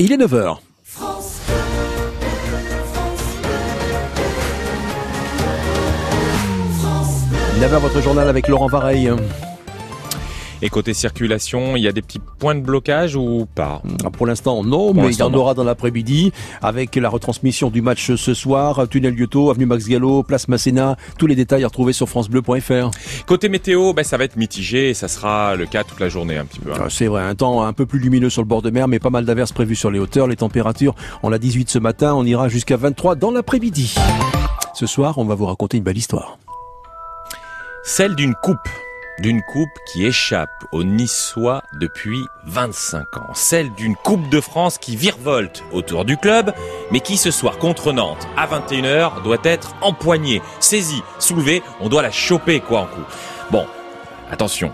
Il est 9h. Never votre journal avec Laurent Vareille. Et côté circulation, il y a des petits points de blocage ou pas ah, Pour l'instant, non, mais il y en aura dans l'après-midi avec la retransmission du match ce soir, Tunnel Lyoto, Avenue Max Gallo, Place Masséna, tous les détails à retrouver sur francebleu.fr. Côté météo, ben, ça va être mitigé et ça sera le cas toute la journée un petit peu. Hein. Ah, c'est vrai, un temps un peu plus lumineux sur le bord de mer, mais pas mal d'averses prévues sur les hauteurs. Les températures, on l'a 18 ce matin, on ira jusqu'à 23 dans l'après-midi. Ce soir, on va vous raconter une belle histoire. Celle d'une coupe d'une coupe qui échappe aux Niçois depuis 25 ans. Celle d'une coupe de France qui virevolte autour du club, mais qui ce soir contre Nantes, à 21h, doit être empoignée, saisie, soulevée, on doit la choper quoi en coup. Bon, attention,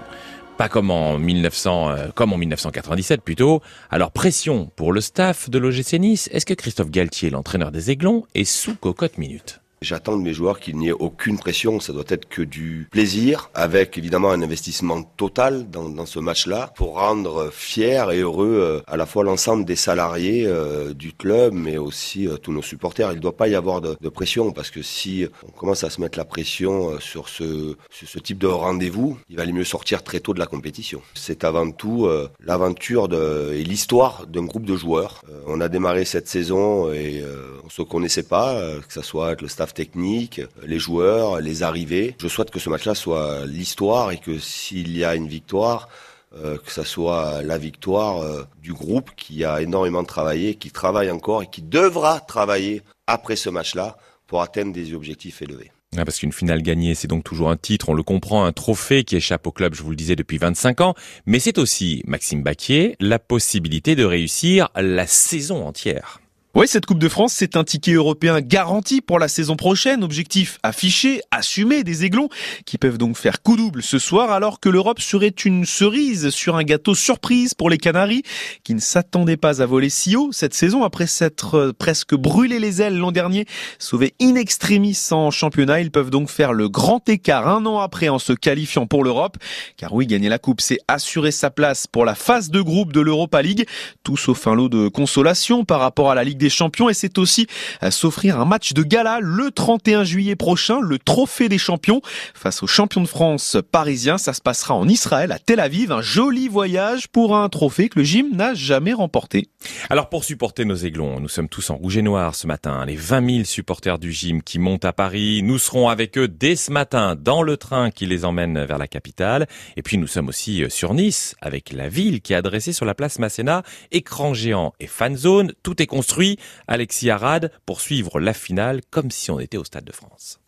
pas comme en 1900, euh, comme en 1997 plutôt. Alors pression pour le staff de l'OGC Nice. Est-ce que Christophe Galtier, l'entraîneur des Aiglons, est sous cocotte minute? J'attends de mes joueurs qu'il n'y ait aucune pression, ça doit être que du plaisir, avec évidemment un investissement total dans, ce match-là, pour rendre fiers et heureux euh, à la fois l'ensemble des salariés euh, du club, mais aussi euh, tous nos supporters. Il ne doit pas y avoir de, pression, parce que si on commence à se mettre la pression sur ce, type de rendez-vous, il va aller mieux sortir très tôt de la compétition. C'est avant tout l'aventure et l'histoire d'un groupe de joueurs. on a démarré cette saison et on se connaissait pas, que ce soit avec le staff technique, les joueurs, les arrivées. Je souhaite que ce match-là soit l'histoire et que s'il y a une victoire, euh, que ça soit la victoire euh, du groupe qui a énormément travaillé, qui travaille encore et qui devra travailler après ce match-là pour atteindre des objectifs élevés. Ah, parce qu'une finale gagnée, c'est donc toujours un titre, on le comprend, un trophée qui échappe au club, je vous le disais, depuis 25 ans, mais c'est aussi, Maxime Baquier, la possibilité de réussir la saison entière. Oui, cette Coupe de France, c'est un ticket européen garanti pour la saison prochaine. Objectif affiché, assumé des aiglons, qui peuvent donc faire coup double ce soir, alors que l'Europe serait une cerise sur un gâteau surprise pour les Canaries, qui ne s'attendaient pas à voler si haut cette saison après s'être euh, presque brûlé les ailes l'an dernier. Sauvés in extremis en championnat, ils peuvent donc faire le grand écart un an après en se qualifiant pour l'Europe. Car oui, gagner la Coupe, c'est assurer sa place pour la phase de groupe de l'Europa League, tout sauf un lot de consolation par rapport à la Ligue des champions et c'est aussi euh, s'offrir un match de gala le 31 juillet prochain, le trophée des champions face aux champions de France parisiens. Ça se passera en Israël, à Tel Aviv. Un joli voyage pour un trophée que le gym n'a jamais remporté. Alors pour supporter nos aiglons, nous sommes tous en rouge et noir ce matin. Les 20 000 supporters du gym qui montent à Paris, nous serons avec eux dès ce matin dans le train qui les emmène vers la capitale. Et puis nous sommes aussi euh, sur Nice avec la ville qui a dressé sur la place Masséna écran géant et fan zone. Tout est construit Alexis Arad pour suivre la finale comme si on était au Stade de France.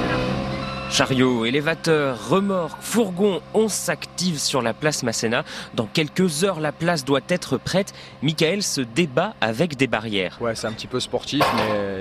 Chariot, élévateur, remorque, fourgon, on s'active sur la place Masséna. Dans quelques heures, la place doit être prête. Michael se débat avec des barrières. Ouais, c'est un petit peu sportif, mais euh,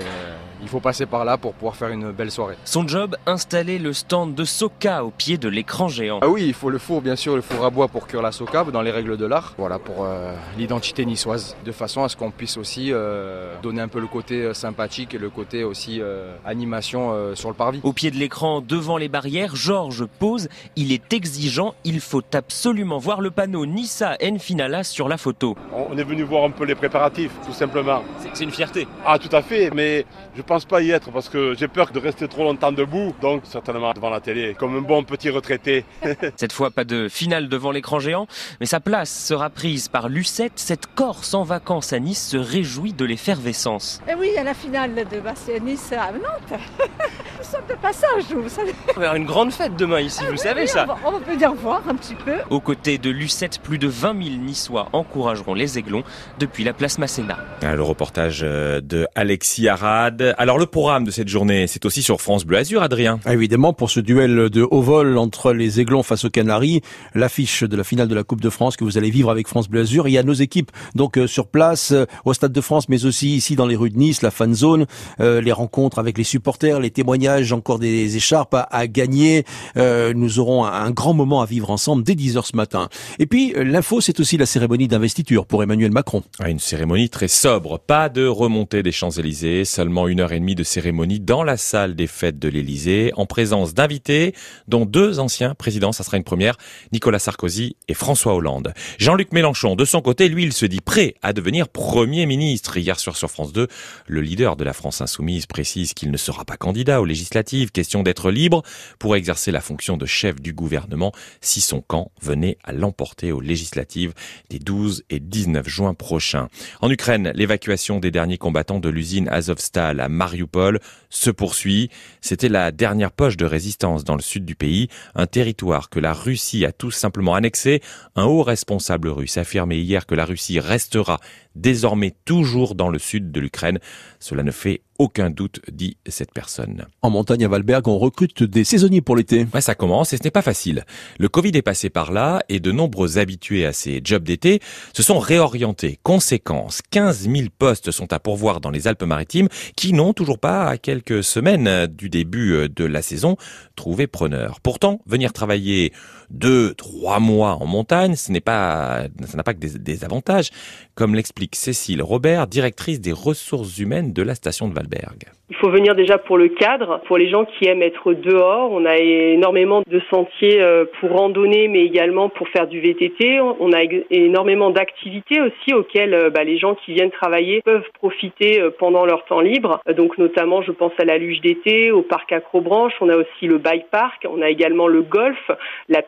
il faut passer par là pour pouvoir faire une belle soirée. Son job, installer le stand de Soka au pied de l'écran géant. Ah oui, il faut le four, bien sûr, le four à bois pour cuire la Soka dans les règles de l'art. Voilà, pour euh, l'identité niçoise. De façon à ce qu'on puisse aussi euh, donner un peu le côté euh, sympathique et le côté aussi animation sur le parvis. Au pied de l'écran, devant les barrières, Georges pose. Il est exigeant. Il faut absolument voir le panneau Nissa Nfinala sur la photo. On est venu voir un peu les préparatifs, tout simplement. C'est une fierté. Ah, tout à fait, mais je pense pas y être parce que j'ai peur de rester trop longtemps debout, donc certainement devant la télé, comme un bon petit retraité. cette fois, pas de finale devant l'écran géant, mais sa place sera prise par Lucette. Cette Corse en vacances à Nice se réjouit de l'effervescence. Et eh oui, il y a la finale de Bastia-Nice à Nantes. Nous sommes de passage, vous savez. On va avoir une grande fête demain ici, vous ah savez ça. On va, venir voir un petit peu. Aux côtés de Lucette, plus de 20 000 Niçois encourageront les Aiglons depuis la place Masséna. Ah, le reportage euh, de Alexis Arad. Alors le programme de cette journée, c'est aussi sur France Bleu Azur, Adrien. Ah, évidemment, pour ce duel de haut vol entre les Aiglons face aux Canaries, l'affiche de la finale de la Coupe de France que vous allez vivre avec France Bleu Azur. Il y a nos équipes donc euh, sur place euh, au Stade de France, mais aussi ici dans les rues de Nice, la fan zone, les rencontres avec les supporters, les témoignages encore des écharpes à, gagner. Euh, nous aurons un, grand moment à vivre ensemble dès 10h ce matin. Et puis, euh, l'info, c'est aussi la cérémonie d'investiture pour Emmanuel Macron. Ah, une cérémonie très sobre. Pas de remontée des Champs-Élysées, seulement une heure et demie de cérémonie dans la salle des fêtes de l'Élysée, en présence d'invités, dont deux anciens présidents, ça sera une première, Nicolas Sarkozy et François Hollande. Jean-Luc Mélenchon, de son côté, lui, il se dit prêt à devenir Premier ministre. Hier sur, sur France 2, le leader de la France Insoumise précise qu'il ne sera pas candidat aux législatives, question d'être libre pour exercer la fonction de chef du gouvernement si son camp venait à l'emporter aux législatives des 12 et 19 juin prochains. En Ukraine, l'évacuation des derniers combattants de l'usine Azovstal à Mariupol se poursuit. C'était la dernière poche de résistance dans le sud du pays, un territoire que la Russie a tout simplement annexé. Un haut responsable russe affirmait hier que la Russie restera désormais toujours dans le sud de l'Ukraine. Cela ne fait aucun doute, dit cette personne. En montagne à Valberg, on recrute des saisonniers pour l'été. Ouais, ça commence et ce n'est pas facile. Le Covid est passé par là et de nombreux habitués à ces jobs d'été se sont réorientés. Conséquence, 15 000 postes sont à pourvoir dans les Alpes-Maritimes qui n'ont toujours pas, à quelques semaines du début de la saison, trouvé preneur. Pourtant, venir travailler deux, trois mois en montagne, ce n'est pas, ça n'a pas que des, avantages, comme l'explique Cécile Robert, directrice des ressources humaines de la station de Valberg. Il faut venir déjà pour le cadre, pour les gens qui aiment être dehors. On a énormément de sentiers euh, pour randonner, mais également pour faire du VTT. On a énormément d'activités aussi auxquelles euh, bah, les gens qui viennent travailler peuvent profiter euh, pendant leur temps libre. Donc notamment, je pense à la luge d'été, au parc Acrobranche. On a aussi le bike park. On a également le golf, la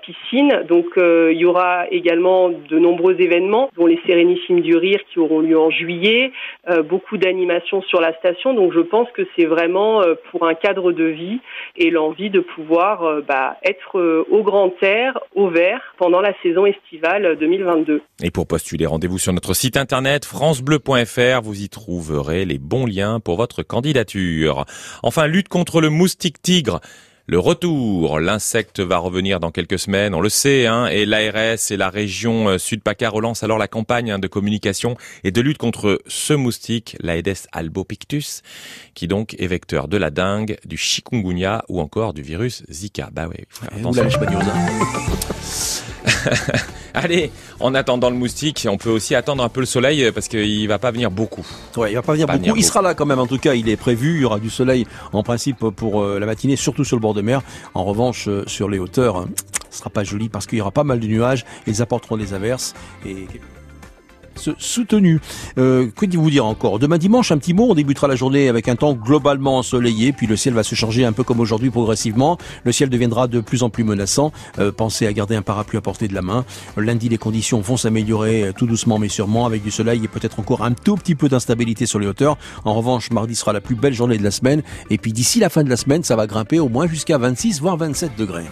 Donc il y aura également de nombreux événements, dont les Sérénissimes du Rire qui auront lieu en juillet. beaucoup d'animations sur la station. Donc je pense que c'est vraiment euh, pour un cadre de vie et l'envie de pouvoir euh, bah, être euh, au grand air, au vert, pendant la saison estivale 2022. Et pour postuler, rendez-vous sur notre site internet francebleu.fr. Vous y trouverez les bons liens pour votre candidature. Enfin, lutte contre le moustique tigre le retour. L'insecte va revenir dans quelques semaines, on le sait, hein, et l'ARS et la région euh, Sud-PACA relancent alors la campagne hein, de communication et de lutte contre ce moustique, l'Aedes albopictus, qui donc est vecteur de la dengue, du chikungunya ou encore du virus Zika. Bah ouais, Allez, en attendant le moustique, on peut aussi attendre un peu le soleil euh, parce qu'il va pas venir beaucoup. Ouais, il va pas venir, beaucoup. il sera là quand même. En tout cas, il est prévu. Il y aura du soleil en principe pour euh, la matinée, surtout sur le bord de mer. En revanche, euh, sur les hauteurs, ce sera pas joli parce qu'il y aura pas mal de nuages. Ils apporteront des averses et soutenu. Euh, que vous dire encore? Demain dimanche, un petit mot, on débutera la journée avec un temps globalement ensoleillé, puis le ciel va se changer un peu comme aujourd'hui progressivement. Le ciel deviendra de plus en plus menaçant. Euh, pensez à garder un parapluie à portée de la main. Lundi, les conditions vont s'améliorer euh, tout doucement mais sûrement, avec du soleil et peut-être encore un tout petit peu d'instabilité sur les hauteurs. En revanche, mardi sera la plus belle journée de la semaine, et puis d'ici la fin de la semaine, ça va grimper au moins jusqu'à 26 voire 27 degrés.